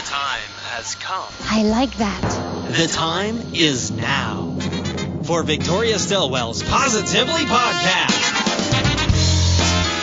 The time has come. I like that. The time is now for Victoria Stilwell's Positively Podcast.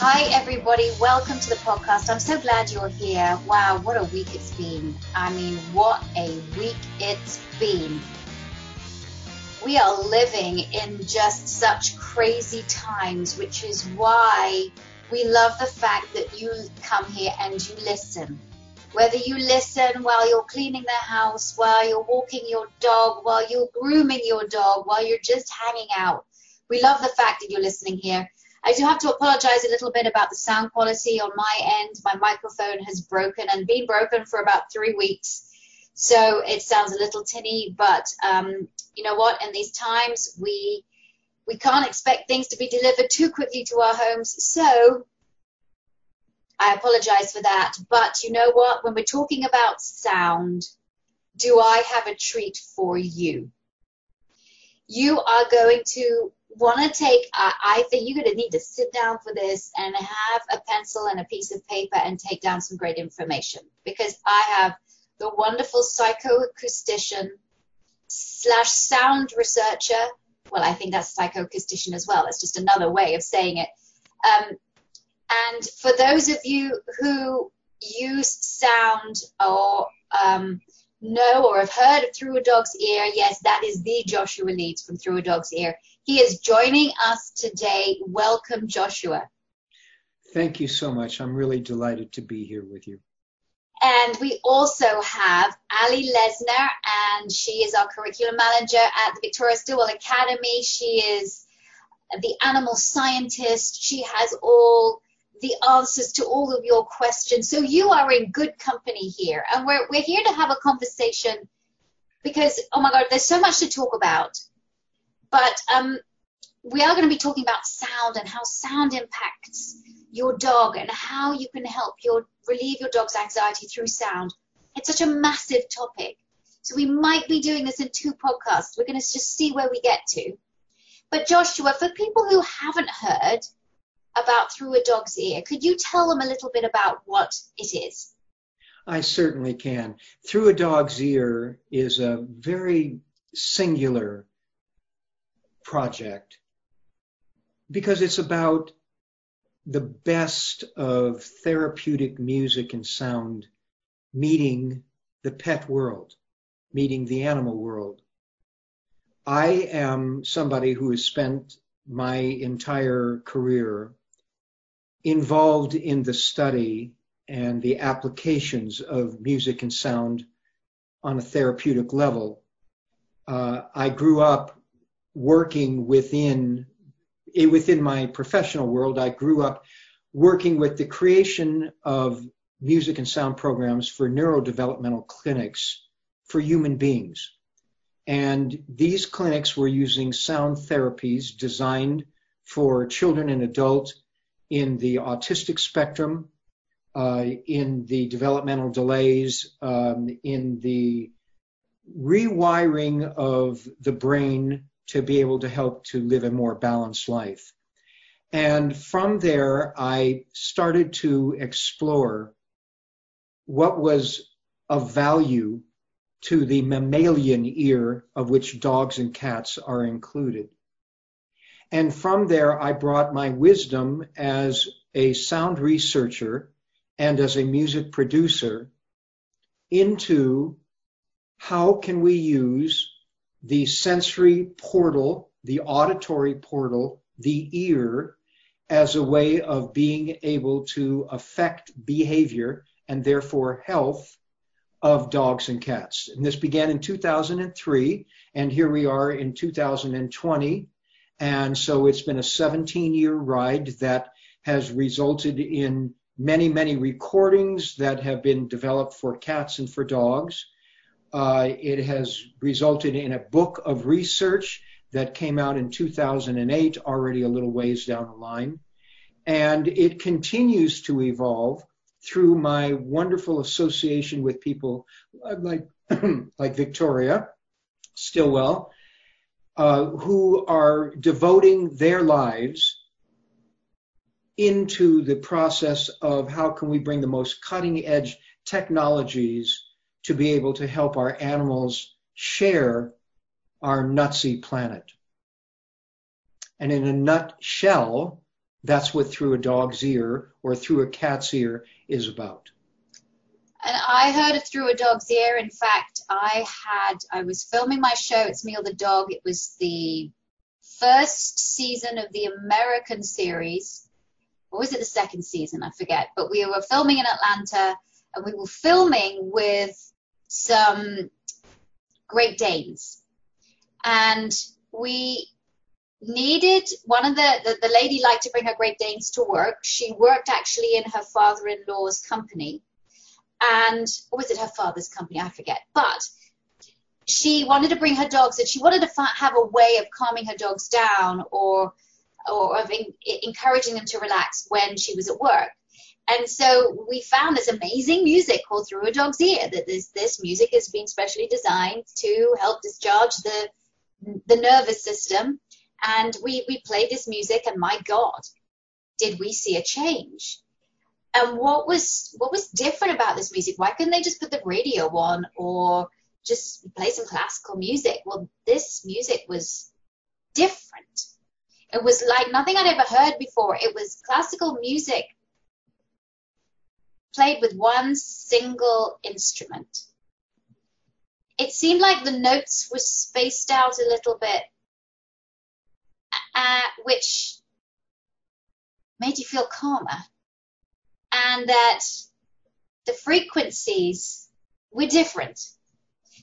Hi, everybody. Welcome to the podcast. I'm so glad you're here. Wow, what a week it's been. I mean, what a week it's been. We are living in just such crazy times, which is why we love the fact that you come here and you listen. Whether you listen while you're cleaning the house, while you're walking your dog, while you're grooming your dog, while you're just hanging out, we love the fact that you're listening here. I do have to apologize a little bit about the sound quality on my end. My microphone has broken and been broken for about three weeks. So it sounds a little tinny, but um, you know what? In these times, we we can't expect things to be delivered too quickly to our homes. So I apologize for that. But you know what? When we're talking about sound, do I have a treat for you? You are going to want to take, uh, I think you're going to need to sit down for this and have a pencil and a piece of paper and take down some great information because I have the wonderful psychoacoustician slash sound researcher. Well, I think that's psychoacoustician as well. That's just another way of saying it. Um, and for those of you who use sound or um, know or have heard of Through a Dog's Ear, yes, that is the Joshua Leeds from Through a Dog's Ear. He is joining us today. Welcome, Joshua. Thank you so much. I'm really delighted to be here with you. And we also have Ali Lesner, and she is our curriculum manager at the Victoria Stilwell Academy. She is the animal scientist. She has all the answers to all of your questions. So you are in good company here. And we're, we're here to have a conversation because, oh my God, there's so much to talk about. But um, we are going to be talking about sound and how sound impacts your dog and how you can help your relieve your dog's anxiety through sound. It's such a massive topic. So we might be doing this in two podcasts. We're going to just see where we get to. But Joshua, for people who haven't heard about Through a Dog's Ear, could you tell them a little bit about what it is? I certainly can. Through a Dog's Ear is a very singular project because it's about the best of therapeutic music and sound meeting the pet world, meeting the animal world. I am somebody who has spent my entire career involved in the study and the applications of music and sound on a therapeutic level. Uh, I grew up working within within my professional world. I grew up working with the creation of music and sound programs for neurodevelopmental clinics for human beings. And these clinics were using sound therapies designed for children and adults in the autistic spectrum, uh, in the developmental delays, um, in the rewiring of the brain to be able to help to live a more balanced life. And from there, I started to explore what was of value to the mammalian ear, of which dogs and cats are included. And from there, I brought my wisdom as a sound researcher and as a music producer into how can we use the sensory portal, the auditory portal, the ear, as a way of being able to affect behavior and therefore health of dogs and cats. And this began in 2003, and here we are in 2020. And so it's been a 17 year ride that has resulted in many, many recordings that have been developed for cats and for dogs. Uh, it has resulted in a book of research that came out in 2008, already a little ways down the line. And it continues to evolve through my wonderful association with people like, like Victoria Stilwell, uh, who are devoting their lives into the process of how can we bring the most cutting edge technologies to be able to help our animals share our nutsy planet. And in a nutshell, that's what through a dog's ear or through a cat's ear is about. And I heard it through a dog's ear. In fact, I had, I was filming my show, It's Me or the Dog. It was the first season of the American series. Or was it the second season? I forget. But we were filming in Atlanta and we were filming with some Great Danes. And we needed one of the, the, the lady liked to bring her Great Danes to work. She worked actually in her father-in-law's company, and was it her father's company? I forget. But she wanted to bring her dogs, and she wanted to have a way of calming her dogs down, or or of in, encouraging them to relax when she was at work. And so we found this amazing music called Through a Dog's Ear. That this this music has been specially designed to help discharge the the nervous system and we, we played this music and my God, did we see a change? And what was what was different about this music? Why couldn't they just put the radio on or just play some classical music? Well, this music was different. It was like nothing I'd ever heard before. It was classical music played with one single instrument. It seemed like the notes were spaced out a little bit uh, which made you feel calmer, and that the frequencies were different.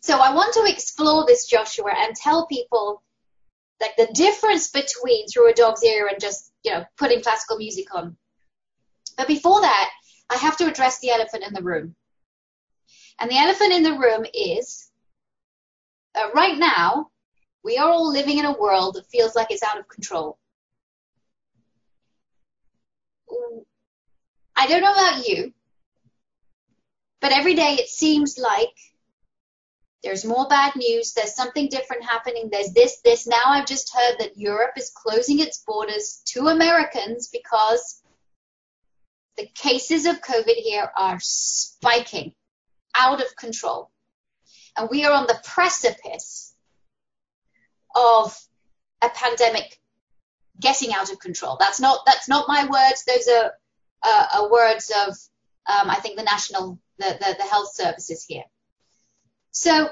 So I want to explore this, Joshua, and tell people like the difference between through a dog's ear and just you know putting classical music on. But before that, I have to address the elephant in the room. And the elephant in the room is uh, right now we are all living in a world that feels like it's out of control. I don't know about you, but every day it seems like there's more bad news, there's something different happening, there's this, this. Now I've just heard that Europe is closing its borders to Americans because the cases of COVID here are spiking out of control. And we are on the precipice of a pandemic getting out of control. That's not that's not my words. Those are, uh, are words of um, I think the national the, the, the health services here. So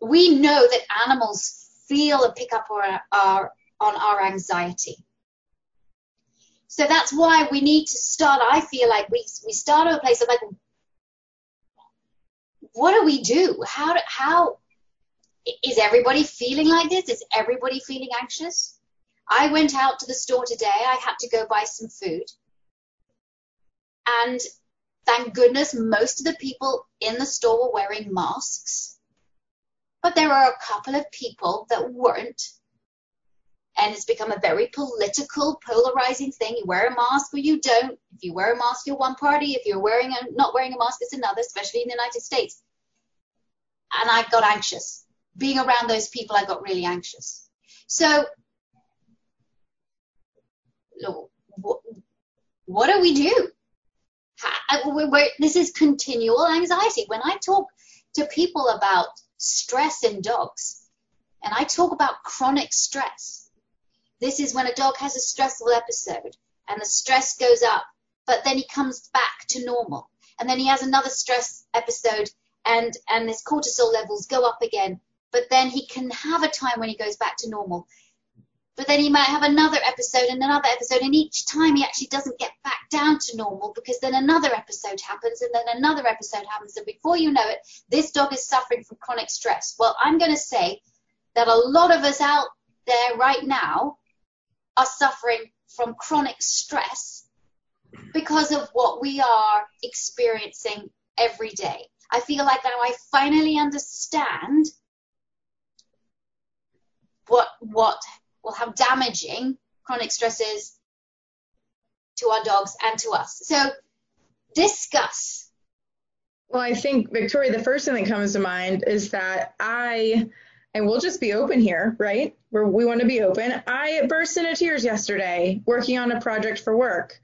we know that animals feel and pick up our, our, on our anxiety. So that's why we need to start. I feel like we we start at a place of like, what do we do? How do, how is everybody feeling like this? Is everybody feeling anxious? I went out to the store today. I had to go buy some food. And thank goodness most of the people in the store were wearing masks. But there are a couple of people that weren't. And it's become a very political, polarizing thing. You wear a mask or you don't. If you wear a mask, you're one party. If you're wearing a, not wearing a mask, it's another, especially in the United States. And I got anxious being around those people, I got really anxious. So, look, what, what do we do? How, we're, we're, this is continual anxiety. When I talk to people about stress in dogs, and I talk about chronic stress, this is when a dog has a stressful episode and the stress goes up, but then he comes back to normal. And then he has another stress episode and, and his cortisol levels go up again but then he can have a time when he goes back to normal. But then he might have another episode and another episode, and each time he actually doesn't get back down to normal because then another episode happens and then another episode happens. And before you know it, this dog is suffering from chronic stress. Well, I'm going to say that a lot of us out there right now are suffering from chronic stress because of what we are experiencing every day. I feel like now I finally understand what what well how damaging chronic stress is to our dogs and to us. So discuss. Well, I think Victoria, the first thing that comes to mind is that I and we'll just be open here, right? Where we want to be open. I burst into tears yesterday working on a project for work.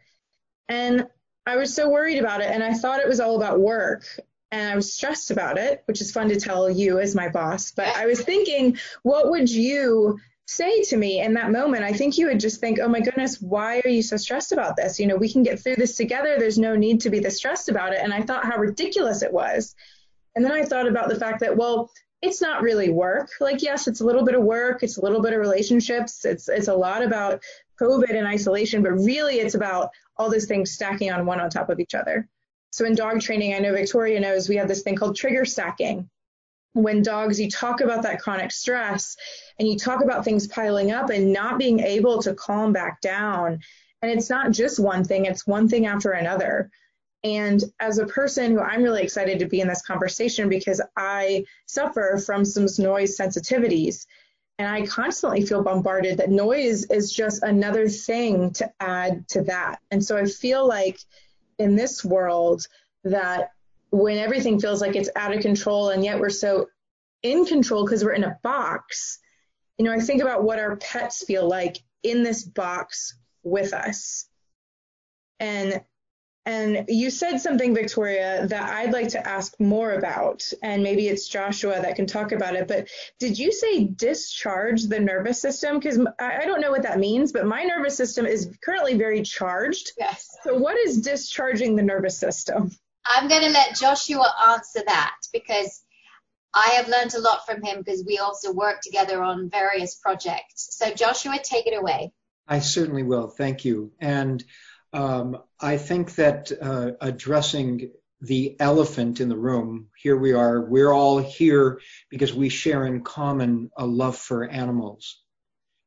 And I was so worried about it and I thought it was all about work and I was stressed about it, which is fun to tell you as my boss. But I was thinking, what would you say to me in that moment? I think you would just think, oh my goodness, why are you so stressed about this? You know, we can get through this together. There's no need to be this stressed about it. And I thought how ridiculous it was. And then I thought about the fact that, well, it's not really work. Like, yes, it's a little bit of work, it's a little bit of relationships, it's it's a lot about COVID and isolation, but really it's about all those things stacking on one on top of each other. So in dog training, I know Victoria knows we have this thing called trigger stacking. When dogs, you talk about that chronic stress and you talk about things piling up and not being able to calm back down. And it's not just one thing, it's one thing after another. And as a person who I'm really excited to be in this conversation because I suffer from some noise sensitivities. And I constantly feel bombarded that noise is just another thing to add to that. And so I feel like in this world that when everything feels like it's out of control and yet we're so in control because we're in a box, you know, I think about what our pets feel like in this box with us. And and you said something, Victoria, that I'd like to ask more about, and maybe it's Joshua that can talk about it. But did you say discharge the nervous system? Because I don't know what that means, but my nervous system is currently very charged. Yes. So, what is discharging the nervous system? I'm going to let Joshua answer that because I have learned a lot from him because we also work together on various projects. So, Joshua, take it away. I certainly will. Thank you. And um, I think that uh, addressing the elephant in the room, here we are, we're all here because we share in common a love for animals.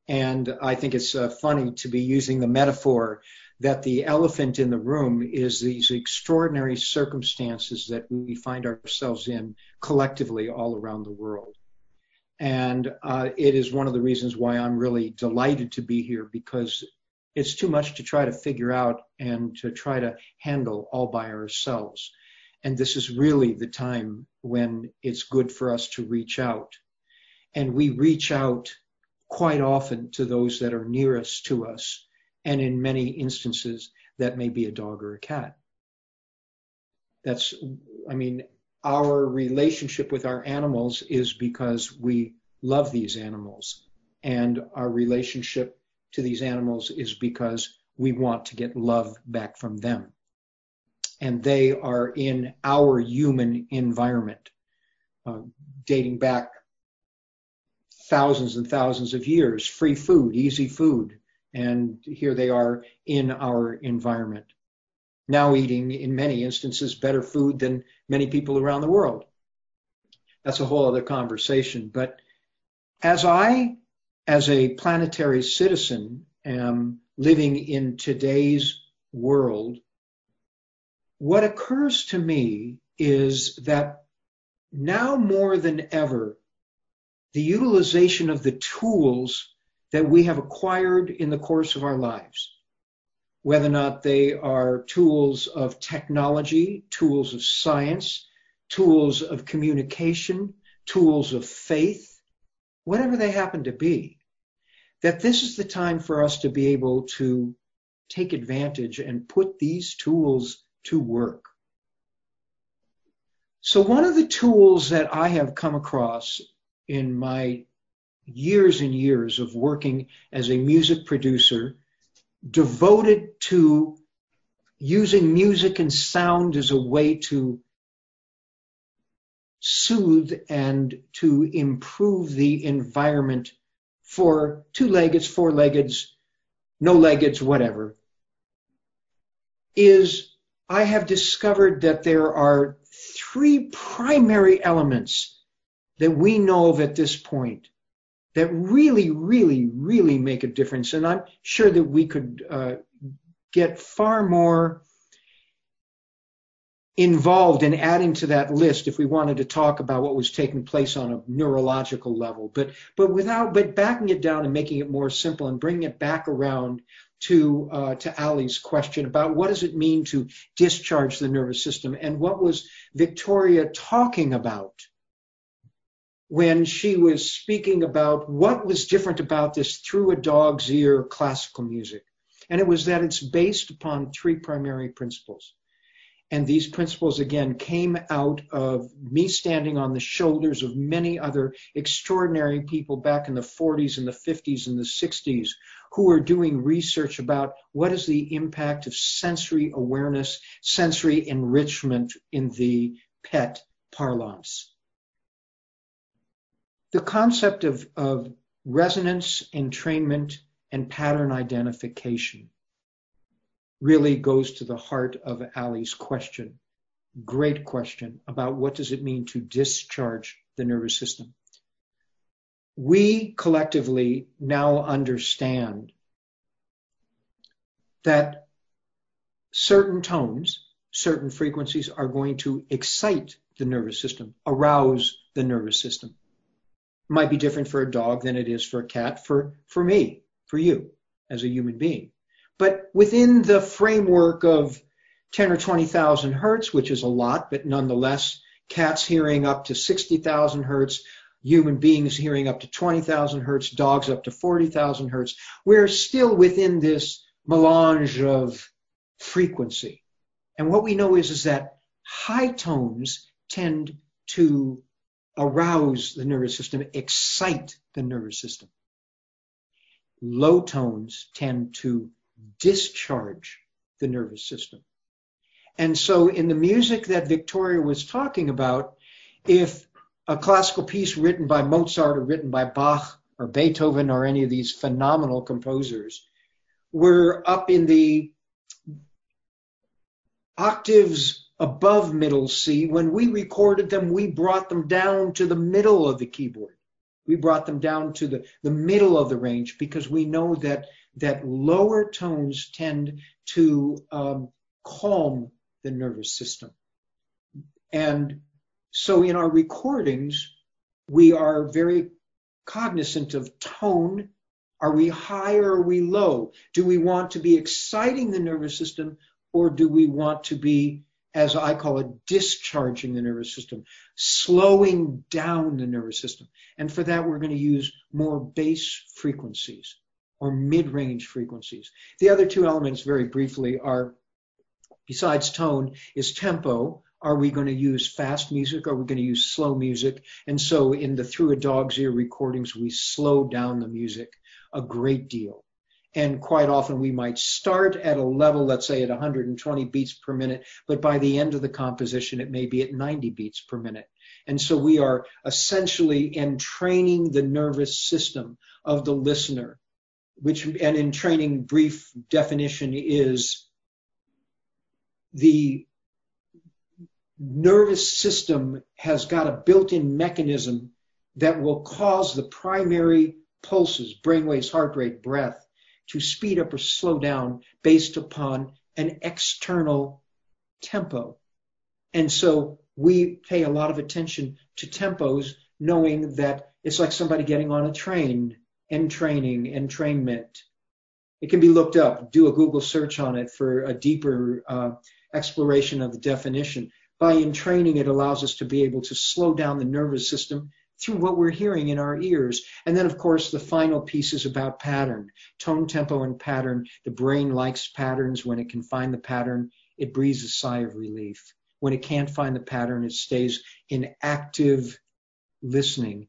And I think it's uh, funny to be using the metaphor that the elephant in the room is these extraordinary circumstances that we find ourselves in collectively all around the world. And uh, it is one of the reasons why I'm really delighted to be here because it's too much to try to figure out and to try to handle all by ourselves. And this is really the time when it's good for us to reach out. And we reach out quite often to those that are nearest to us. And in many instances, that may be a dog or a cat. That's, I mean, our relationship with our animals is because we love these animals. And our relationship to these animals is because we want to get love back from them. And they are in our human environment, uh, dating back thousands and thousands of years, free food, easy food. And here they are in our environment. Now eating, in many instances, better food than many people around the world. That's a whole other conversation. But as I as a planetary citizen am living in today's world, what occurs to me is that now more than ever, the utilization of the tools that we have acquired in the course of our lives, whether or not they are tools of technology, tools of science, tools of communication, tools of faith, whatever they happen to be, that this is the time for us to be able to take advantage and put these tools to work. So one of the tools that I have come across in my years and years of working as a music producer devoted to using music and sound as a way to soothe and to improve the environment for two-leggeds, four-leggeds, no-leggeds, whatever, is I have discovered that there are three primary elements that we know of at this point that really, really, really make a difference. And I'm sure that we could uh, get far more involved in adding to that list if we wanted to talk about what was taking place on a neurological level. But but without but backing it down and making it more simple and bringing it back around to uh, to Ali's question about what does it mean to discharge the nervous system and what was Victoria talking about when she was speaking about what was different about this through a dog's ear classical music. And it was that it's based upon three primary principles and these principles, again, came out of me standing on the shoulders of many other extraordinary people back in the 40s and the 50s and the 60s who were doing research about what is the impact of sensory awareness, sensory enrichment in the pet parlance. The concept of, of resonance, entrainment, and pattern identification really goes to the heart of Ali's question. Great question about what does it mean to discharge the nervous system. We collectively now understand that certain tones, certain frequencies are going to excite the nervous system, arouse the nervous system. It might be different for a dog than it is for a cat, for, for me, for you as a human being. But within the framework of 10 or 20,000 hertz, which is a lot, but nonetheless, cats hearing up to 60,000 hertz, human beings hearing up to 20,000 hertz, dogs up to 40,000 hertz, we're still within this melange of frequency. And what we know is, is that high tones tend to arouse the nervous system, excite the nervous system. Low tones tend to discharge the nervous system. And so in the music that Victoria was talking about, if a classical piece written by Mozart or written by Bach or Beethoven or any of these phenomenal composers were up in the octaves above middle C, when we recorded them, we brought them down to the middle of the keyboard. We brought them down to the, the middle of the range because we know that that lower tones tend to um, calm the nervous system. And so in our recordings, we are very cognizant of tone. Are we high or are we low? Do we want to be exciting the nervous system or do we want to be, as I call it, discharging the nervous system, slowing down the nervous system? And for that, we're going to use more bass frequencies or mid-range frequencies. The other two elements, very briefly, are besides tone, is tempo. Are we going to use fast music? Are we going to use slow music? And so in the Through a Dog's Ear recordings, we slow down the music a great deal. And quite often we might start at a level, let's say at 120 beats per minute, but by the end of the composition, it may be at 90 beats per minute. And so we are essentially entraining the nervous system of the listener which and entraining brief definition is the nervous system has got a built-in mechanism that will cause the primary pulses, brainwaves, heart rate, breath, to speed up or slow down based upon an external tempo. And so we pay a lot of attention to tempos, knowing that it's like somebody getting on a train entraining, entrainment. It can be looked up. Do a Google search on it for a deeper uh, exploration of the definition. By entraining, it allows us to be able to slow down the nervous system through what we're hearing in our ears. And then, of course, the final piece is about pattern, tone, tempo, and pattern. The brain likes patterns. When it can find the pattern, it breathes a sigh of relief. When it can't find the pattern, it stays in active listening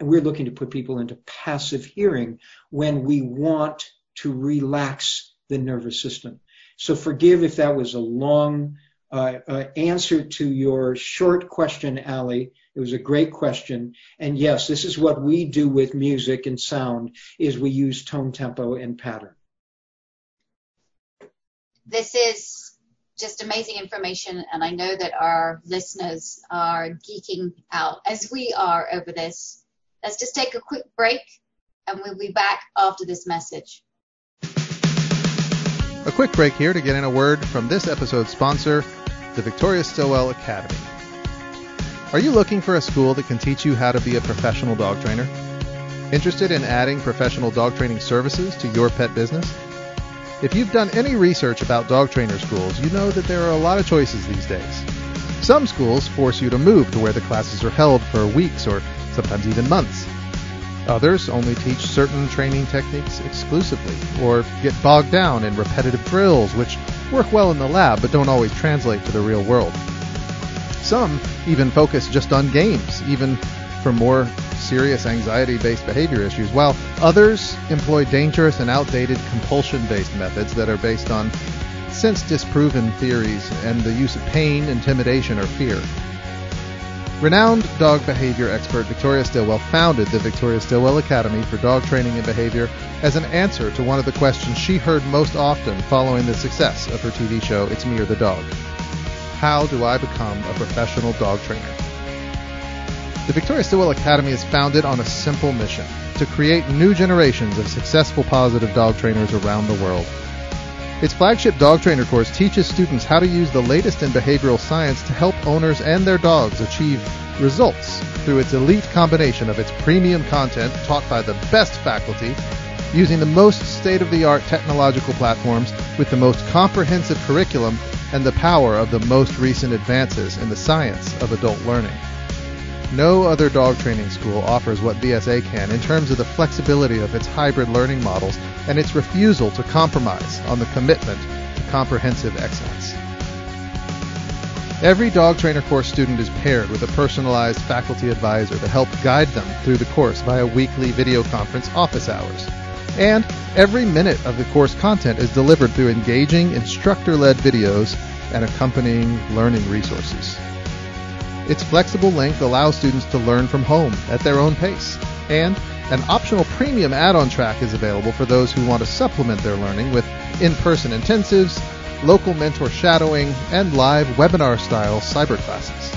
and we're looking to put people into passive hearing when we want to relax the nervous system. So forgive if that was a long uh, uh, answer to your short question, Ali. It was a great question. And yes, this is what we do with music and sound is we use tone, tempo, and pattern. This is just amazing information, and I know that our listeners are geeking out as we are over this. Let's just take a quick break and we'll be back after this message. A quick break here to get in a word from this episode's sponsor, the Victoria Stilwell Academy. Are you looking for a school that can teach you how to be a professional dog trainer? Interested in adding professional dog training services to your pet business? If you've done any research about dog trainer schools, you know that there are a lot of choices these days. Some schools force you to move to where the classes are held for weeks or sometimes even months. Others only teach certain training techniques exclusively, or get bogged down in repetitive drills which work well in the lab but don't always translate to the real world. Some even focus just on games, even for more serious anxiety based behavior issues, while others employ dangerous and outdated compulsion based methods that are based on since disproven theories and the use of pain, intimidation, or fear. Renowned dog behavior expert Victoria Stilwell founded the Victoria Stilwell Academy for Dog Training and Behavior as an answer to one of the questions she heard most often following the success of her TV show It's Me or the Dog. How do I become a professional dog trainer? The Victoria Stilwell Academy is founded on a simple mission to create new generations of successful positive dog trainers around the world. Its flagship dog trainer course teaches students how to use the latest in behavioral science to help owners and their dogs achieve results through its elite combination of its premium content taught by the best faculty, using the most state of the art technological platforms with the most comprehensive curriculum and the power of the most recent advances in the science of adult learning. No other dog training school offers what VSA can in terms of the flexibility of its hybrid learning models and its refusal to compromise on the commitment to comprehensive excellence. Every dog trainer course student is paired with a personalized faculty advisor to help guide them through the course via weekly video conference office hours. And every minute of the course content is delivered through engaging instructor led videos and accompanying learning resources. Its flexible length allows students to learn from home at their own pace. And an optional premium add on track is available for those who want to supplement their learning with in person intensives, local mentor shadowing, and live webinar style cyber classes.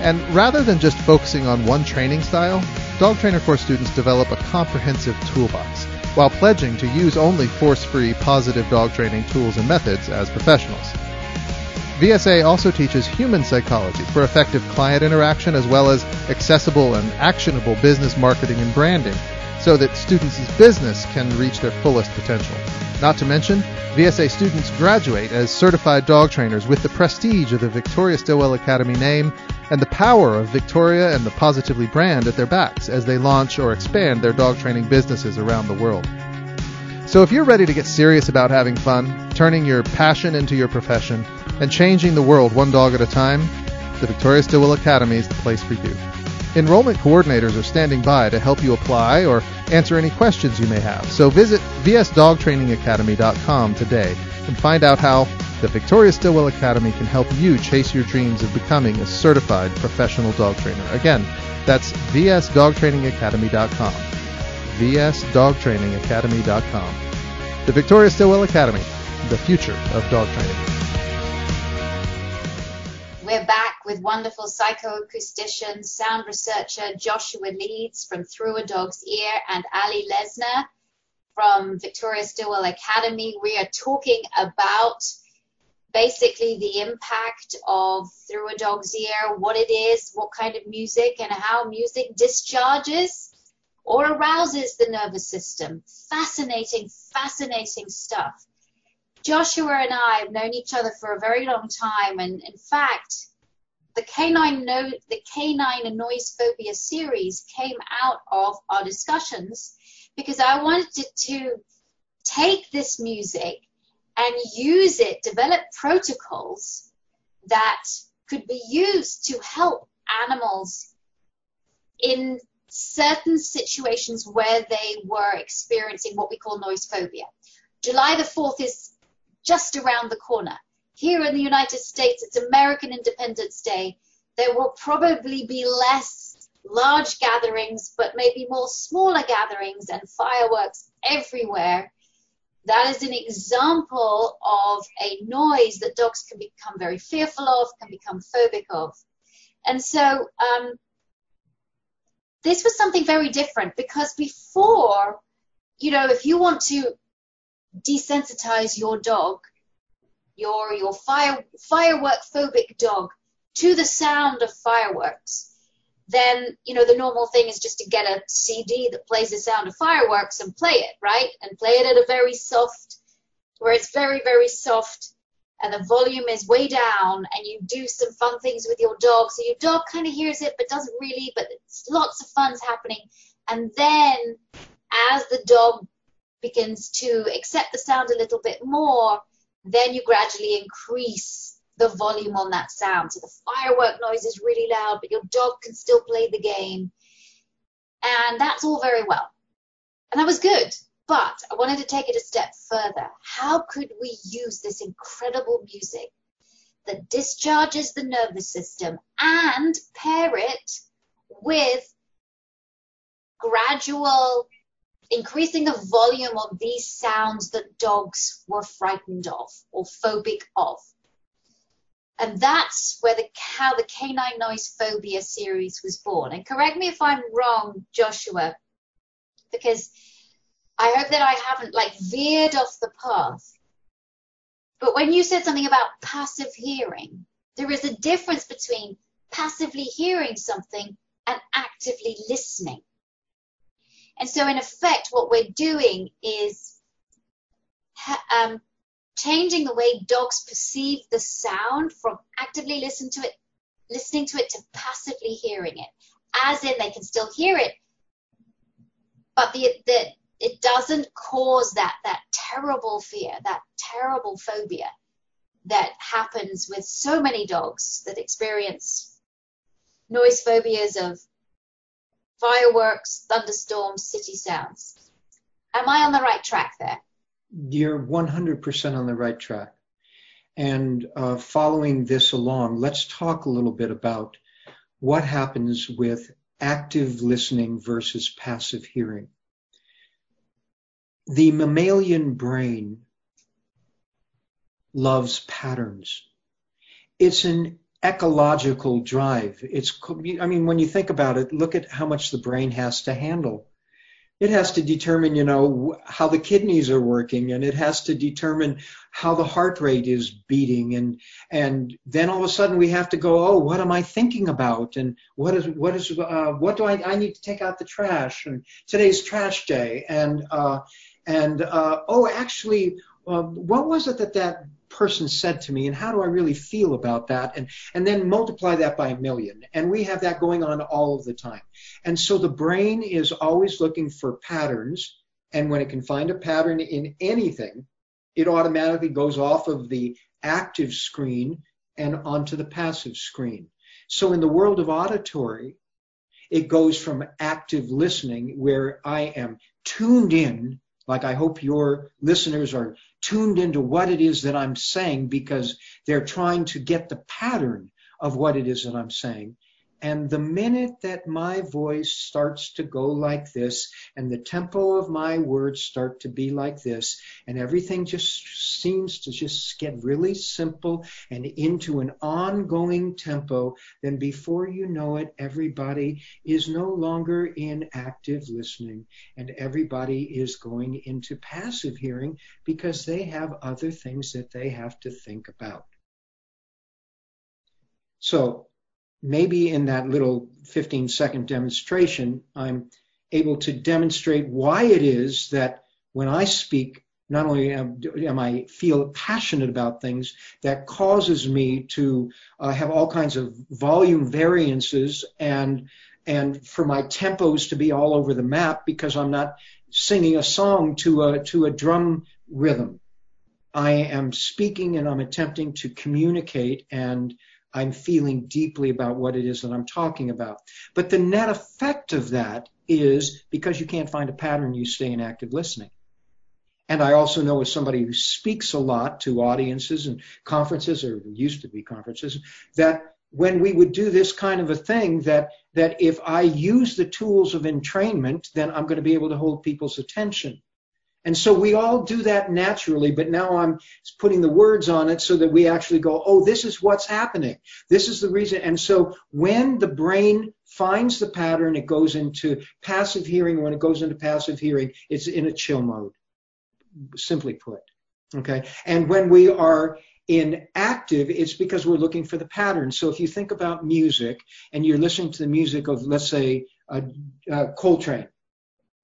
And rather than just focusing on one training style, Dog Trainer Course students develop a comprehensive toolbox while pledging to use only force free positive dog training tools and methods as professionals. VSA also teaches human psychology for effective client interaction as well as accessible and actionable business marketing and branding so that students' business can reach their fullest potential. Not to mention, VSA students graduate as certified dog trainers with the prestige of the Victoria Stilwell Academy name and the power of Victoria and the Positively brand at their backs as they launch or expand their dog training businesses around the world. So if you're ready to get serious about having fun, turning your passion into your profession, and changing the world one dog at a time, the Victoria Stilwell Academy is the place for you. Enrollment coordinators are standing by to help you apply or answer any questions you may have. So visit vsdogtrainingacademy.com today and find out how the Victoria Stilwell Academy can help you chase your dreams of becoming a certified professional dog trainer. Again, that's vsdogtrainingacademy.com. vsdogtrainingacademy.com. The Victoria Stilwell Academy, the future of dog training. We're back with wonderful psychoacoustician, sound researcher Joshua Leeds from Through a Dog's Ear and Ali Lesner from Victoria Stilwell Academy. We are talking about basically the impact of Through a Dog's Ear, what it is, what kind of music, and how music discharges or arouses the nervous system. Fascinating, fascinating stuff. Joshua and I have known each other for a very long time, and in fact, the canine no, the canine noise phobia series came out of our discussions because I wanted to take this music and use it, develop protocols that could be used to help animals in certain situations where they were experiencing what we call noise phobia. July the 4th is just around the corner. Here in the United States, it's American Independence Day. There will probably be less large gatherings, but maybe more smaller gatherings and fireworks everywhere. That is an example of a noise that dogs can become very fearful of, can become phobic of. And so um, this was something very different because before, you know, if you want to desensitize your dog, your your fire firework phobic dog to the sound of fireworks, then you know the normal thing is just to get a CD that plays the sound of fireworks and play it, right? And play it at a very soft, where it's very very soft, and the volume is way down, and you do some fun things with your dog, so your dog kind of hears it but doesn't really, but lots of fun's happening, and then as the dog begins to accept the sound a little bit more, then you gradually increase the volume on that sound. So the firework noise is really loud, but your dog can still play the game. And that's all very well. And that was good. But I wanted to take it a step further. How could we use this incredible music that discharges the nervous system and pair it with gradual increasing the volume of these sounds that dogs were frightened of or phobic of. And that's where the how the canine noise phobia series was born. And correct me if I'm wrong, Joshua, because I hope that I haven't like veered off the path. But when you said something about passive hearing, there is a difference between passively hearing something and actively listening. And so, in effect, what we're doing is um, changing the way dogs perceive the sound from actively listen to it, listening to it to passively hearing it. As in, they can still hear it, but the, the it doesn't cause that that terrible fear, that terrible phobia that happens with so many dogs that experience noise phobias of fireworks, thunderstorms, city sounds. Am I on the right track there? You're 100% on the right track. And uh, following this along, let's talk a little bit about what happens with active listening versus passive hearing. The mammalian brain loves patterns. It's an ecological drive. It's, I mean, when you think about it, look at how much the brain has to handle. It has to determine, you know, how the kidneys are working, and it has to determine how the heart rate is beating, and and then all of a sudden we have to go, oh, what am I thinking about, and what is what is uh, what do I I need to take out the trash, and today's trash day, and uh, and uh, oh, actually, uh, what was it that that person said to me and how do I really feel about that? And and then multiply that by a million. And we have that going on all of the time. And so the brain is always looking for patterns. And when it can find a pattern in anything it automatically goes off of the active screen and onto the passive screen. So in the world of auditory it goes from active listening where I am tuned in like I hope your listeners are tuned into what it is that I'm saying because they're trying to get the pattern of what it is that I'm saying. And the minute that my voice starts to go like this, and the tempo of my words start to be like this, and everything just seems to just get really simple and into an ongoing tempo, then before you know it, everybody is no longer in active listening, and everybody is going into passive hearing because they have other things that they have to think about. So maybe in that little 15 second demonstration, I'm able to demonstrate why it is that when I speak, not only am, am I feel passionate about things, that causes me to uh, have all kinds of volume variances and and for my tempos to be all over the map because I'm not singing a song to a to a drum rhythm. I am speaking and I'm attempting to communicate and I'm feeling deeply about what it is that I'm talking about. But the net effect of that is because you can't find a pattern, you stay in active listening. And I also know as somebody who speaks a lot to audiences and conferences, or used to be conferences, that when we would do this kind of a thing, that that if I use the tools of entrainment, then I'm going to be able to hold people's attention. And so we all do that naturally, but now I'm putting the words on it so that we actually go, oh, this is what's happening. This is the reason. And so when the brain finds the pattern, it goes into passive hearing. When it goes into passive hearing, it's in a chill mode, simply put. Okay. And when we are in active, it's because we're looking for the pattern. So if you think about music and you're listening to the music of, let's say, Coltrane,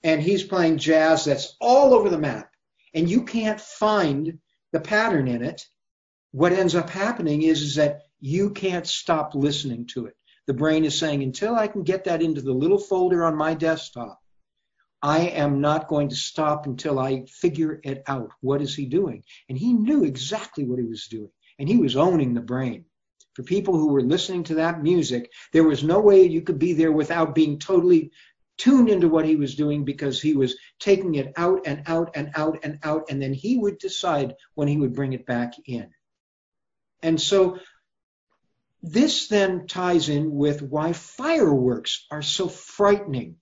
and he's playing jazz that's all over the map, and you can't find the pattern in it, what ends up happening is, is that you can't stop listening to it. The brain is saying, until I can get that into the little folder on my desktop, I am not going to stop until I figure it out. What is he doing? And he knew exactly what he was doing, and he was owning the brain. For people who were listening to that music, there was no way you could be there without being totally tuned into what he was doing because he was taking it out and out and out and out, and then he would decide when he would bring it back in. And so this then ties in with why fireworks are so frightening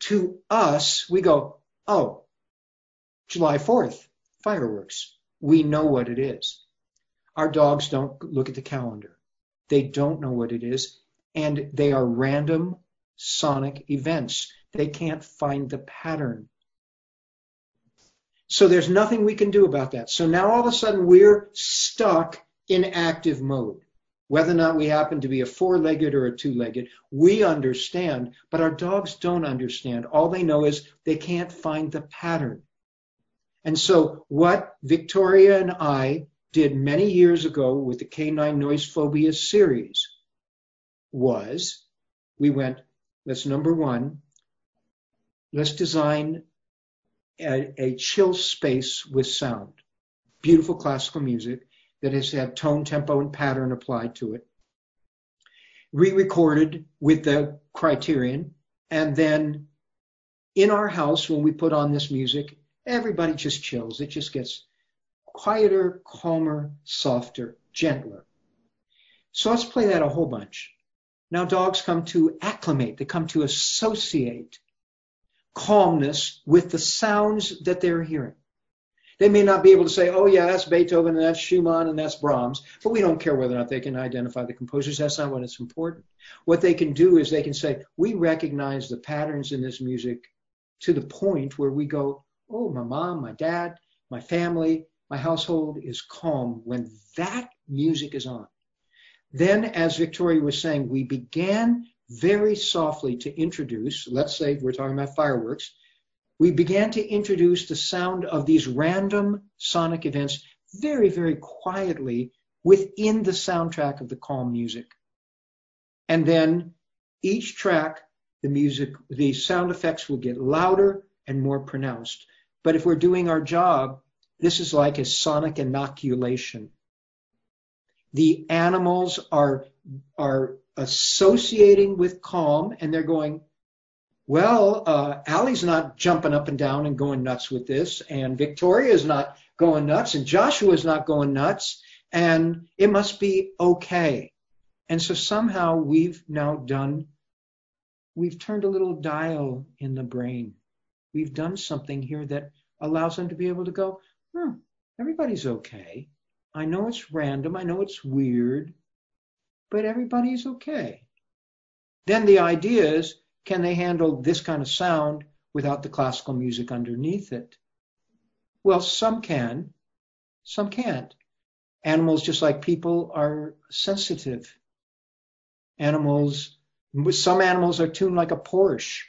to us, we go, oh, July 4th, fireworks. We know what it is. Our dogs don't look at the calendar. They don't know what it is. And they are random sonic events. They can't find the pattern. So there's nothing we can do about that. So now all of a sudden we're stuck in active mode whether or not we happen to be a four legged or a two legged, we understand, but our dogs don't understand. All they know is they can't find the pattern. And so, what Victoria and I did many years ago with the Canine Noise Phobia series was we went, let's number one, let's design a, a chill space with sound. Beautiful classical music that has had tone, tempo, and pattern applied to it, re-recorded with the criterion, and then in our house when we put on this music, everybody just chills. It just gets quieter, calmer, softer, gentler. So let's play that a whole bunch. Now dogs come to acclimate, they come to associate calmness with the sounds that they're hearing. They may not be able to say, oh, yeah, that's Beethoven and that's Schumann and that's Brahms, but we don't care whether or not they can identify the composers. That's not what it's important. What they can do is they can say, we recognize the patterns in this music to the point where we go, oh, my mom, my dad, my family, my household is calm when that music is on. Then, as Victoria was saying, we began very softly to introduce, let's say we're talking about fireworks, we began to introduce the sound of these random sonic events very, very quietly within the soundtrack of the calm music. And then each track, the music, the sound effects will get louder and more pronounced. But if we're doing our job, this is like a sonic inoculation. The animals are, are associating with calm and they're going, well, uh, Allie's not jumping up and down and going nuts with this, and Victoria's not going nuts, and Joshua's not going nuts, and it must be okay. And so somehow we've now done, we've turned a little dial in the brain. We've done something here that allows them to be able to go, hmm, everybody's okay. I know it's random, I know it's weird, but everybody's okay. Then the idea is, can they handle this kind of sound without the classical music underneath it? Well, some can, some can't. Animals, just like people, are sensitive. Animals, some animals are tuned like a Porsche.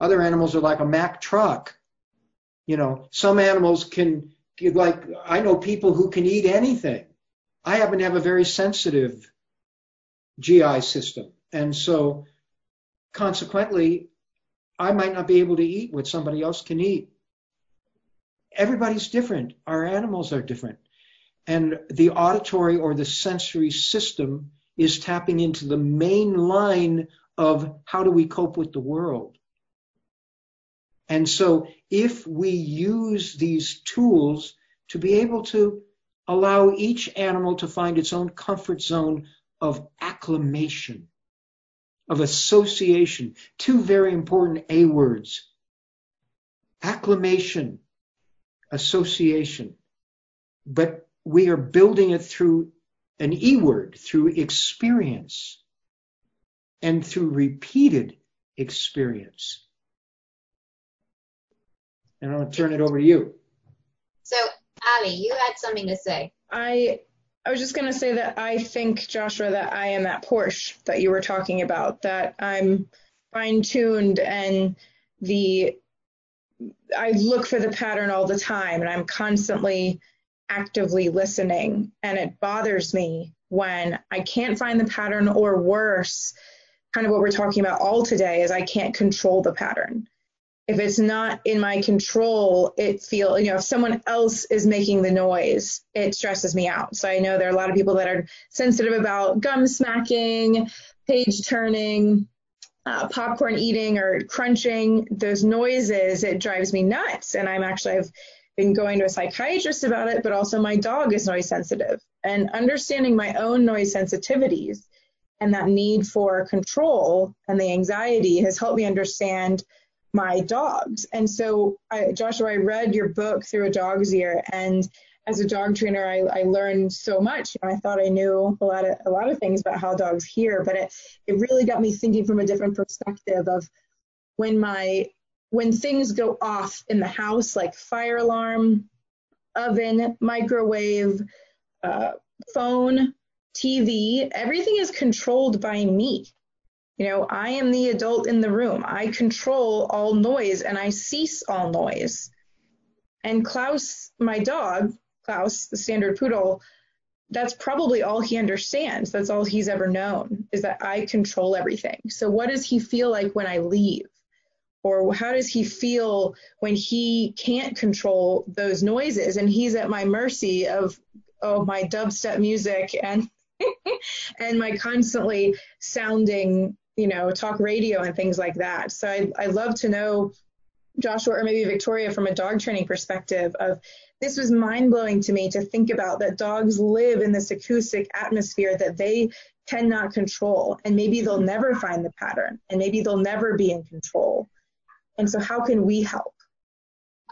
Other animals are like a Mack truck. You know, some animals can, like, I know people who can eat anything. I happen to have a very sensitive GI system. And so Consequently, I might not be able to eat what somebody else can eat. Everybody's different. Our animals are different. And the auditory or the sensory system is tapping into the main line of how do we cope with the world. And so if we use these tools to be able to allow each animal to find its own comfort zone of acclimation, of association. Two very important A words. Acclimation, association. But we are building it through an E word, through experience and through repeated experience. And I'm going to turn it over to you. So, Ali, you had something to say. I I was just going to say that I think Joshua that I am that Porsche that you were talking about that I'm fine tuned and the I look for the pattern all the time and I'm constantly actively listening and it bothers me when I can't find the pattern or worse kind of what we're talking about all today is I can't control the pattern if it's not in my control, it feel you know if someone else is making the noise, it stresses me out. So I know there are a lot of people that are sensitive about gum smacking, page turning, uh, popcorn eating, or crunching. Those noises, it drives me nuts. And I'm actually I've been going to a psychiatrist about it, but also my dog is noise sensitive, and understanding my own noise sensitivities and that need for control and the anxiety has helped me understand my dogs. And so, I, Joshua, I read your book through a dog's ear, and as a dog trainer, I, I learned so much. You know, I thought I knew a lot of a lot of things about how dogs hear, but it it really got me thinking from a different perspective of when my when things go off in the house, like fire alarm, oven, microwave, uh, phone, TV, everything is controlled by me. You know, I am the adult in the room. I control all noise and I cease all noise. And Klaus, my dog, Klaus, the standard poodle, that's probably all he understands. That's all he's ever known is that I control everything. So, what does he feel like when I leave? Or how does he feel when he can't control those noises and he's at my mercy of, oh, my dubstep music and and my constantly sounding you know, talk radio and things like that. So I, I love to know, Joshua, or maybe Victoria, from a dog training perspective, of this was mind blowing to me to think about that dogs live in this acoustic atmosphere that they cannot control, and maybe they'll never find the pattern, and maybe they'll never be in control. And so, how can we help?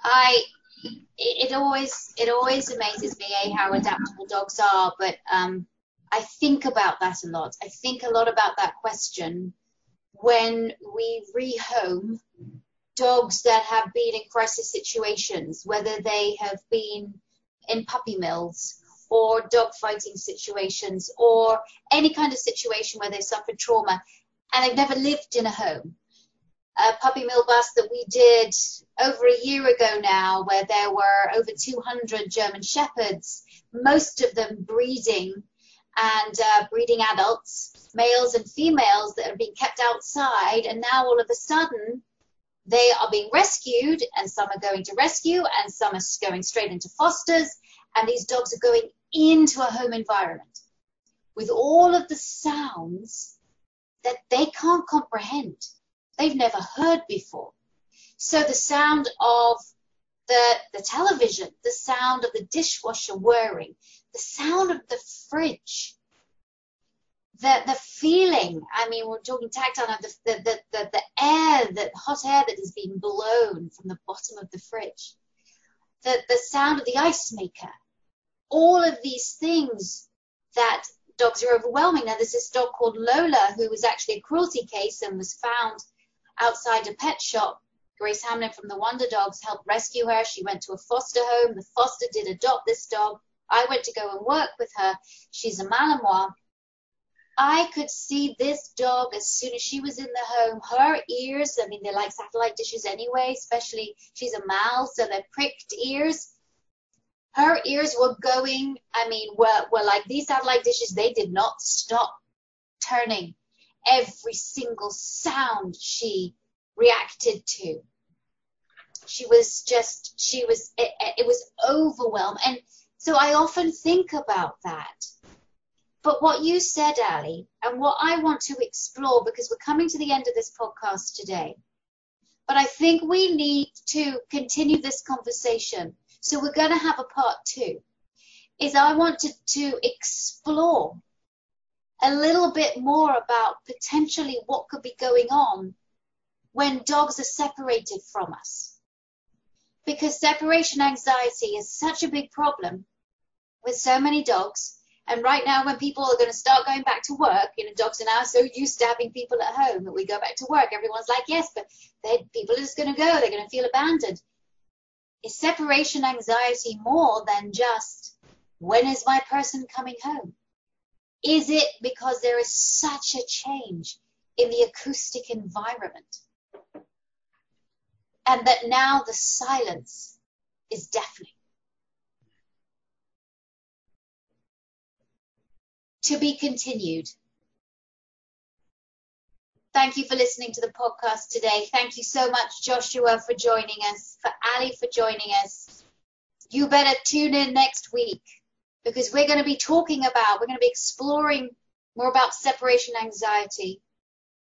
I it, it always it always amazes me a how adaptable dogs are, but um, I think about that a lot. I think a lot about that question when we rehome dogs that have been in crisis situations, whether they have been in puppy mills or dog fighting situations or any kind of situation where they suffered trauma and they've never lived in a home. A puppy mill bus that we did over a year ago now, where there were over 200 German Shepherds, most of them breeding and uh, breeding adults, males and females that are being kept outside, and now all of a sudden they are being rescued, and some are going to rescue, and some are going straight into fosters, and these dogs are going into a home environment with all of the sounds that they can't comprehend. They've never heard before. So the sound of the, the television, the sound of the dishwasher whirring, the sound of the fridge, the the feeling. I mean, we're talking tactile now. The the the, the, the air, the hot air that is being blown from the bottom of the fridge, the the sound of the ice maker. All of these things that dogs are overwhelming. Now, there's this dog called Lola who was actually a cruelty case and was found outside a pet shop. Grace Hamlin from the Wonder Dogs helped rescue her. She went to a foster home. The foster did adopt this dog. I went to go and work with her. She's a Malinois. I could see this dog as soon as she was in the home. Her ears, I mean, they're like satellite dishes anyway, especially she's a Mal, so they're pricked ears. Her ears were going, I mean, were, were like these satellite dishes. They did not stop turning. Every single sound she reacted to. She was just, she was, it, it was overwhelmed. And so I often think about that. But what you said, Ali, and what I want to explore, because we're coming to the end of this podcast today, but I think we need to continue this conversation. So we're going to have a part two. Is I want to, to explore a little bit more about potentially what could be going on when dogs are separated from us. Because separation anxiety is such a big problem with so many dogs. And right now, when people are going to start going back to work, you know, dogs are now so used to having people at home that we go back to work. Everyone's like, yes, but people are just going to go. They're going to feel abandoned. Is separation anxiety more than just When is my person coming home? Is it because there is such a change in the acoustic environment? And that now the silence is deafening. To be continued. Thank you for listening to the podcast today. Thank you so much, Joshua, for joining us, for Ali for joining us. You better tune in next week because we're going to be talking about, we're going to be exploring more about separation anxiety.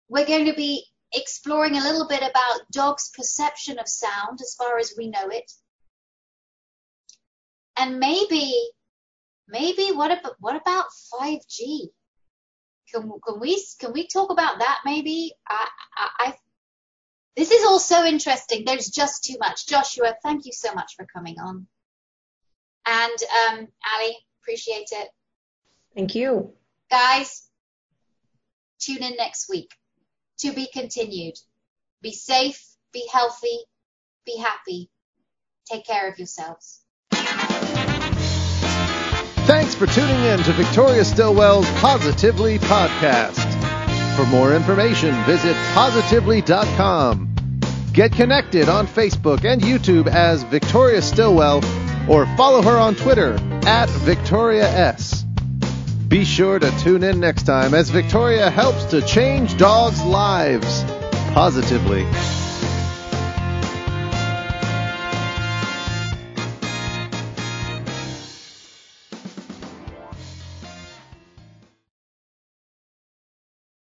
We're going to be exploring a little bit about dogs' perception of sound as far as we know it. And maybe, maybe what about, what about 5G? Can, can we can we talk about that maybe? I, I, I this is all so interesting. There's just too much. Joshua, thank you so much for coming on. And um, Ali, appreciate it. Thank you. Guys, tune in next week. To be continued. Be safe, be healthy, be happy. Take care of yourselves. Thanks for tuning in to Victoria Stilwell's Positively podcast. For more information, visit positively.com. Get connected on Facebook and YouTube as Victoria Stillwell or follow her on Twitter at Victoria S. Be sure to tune in next time as Victoria helps to change dogs' lives positively.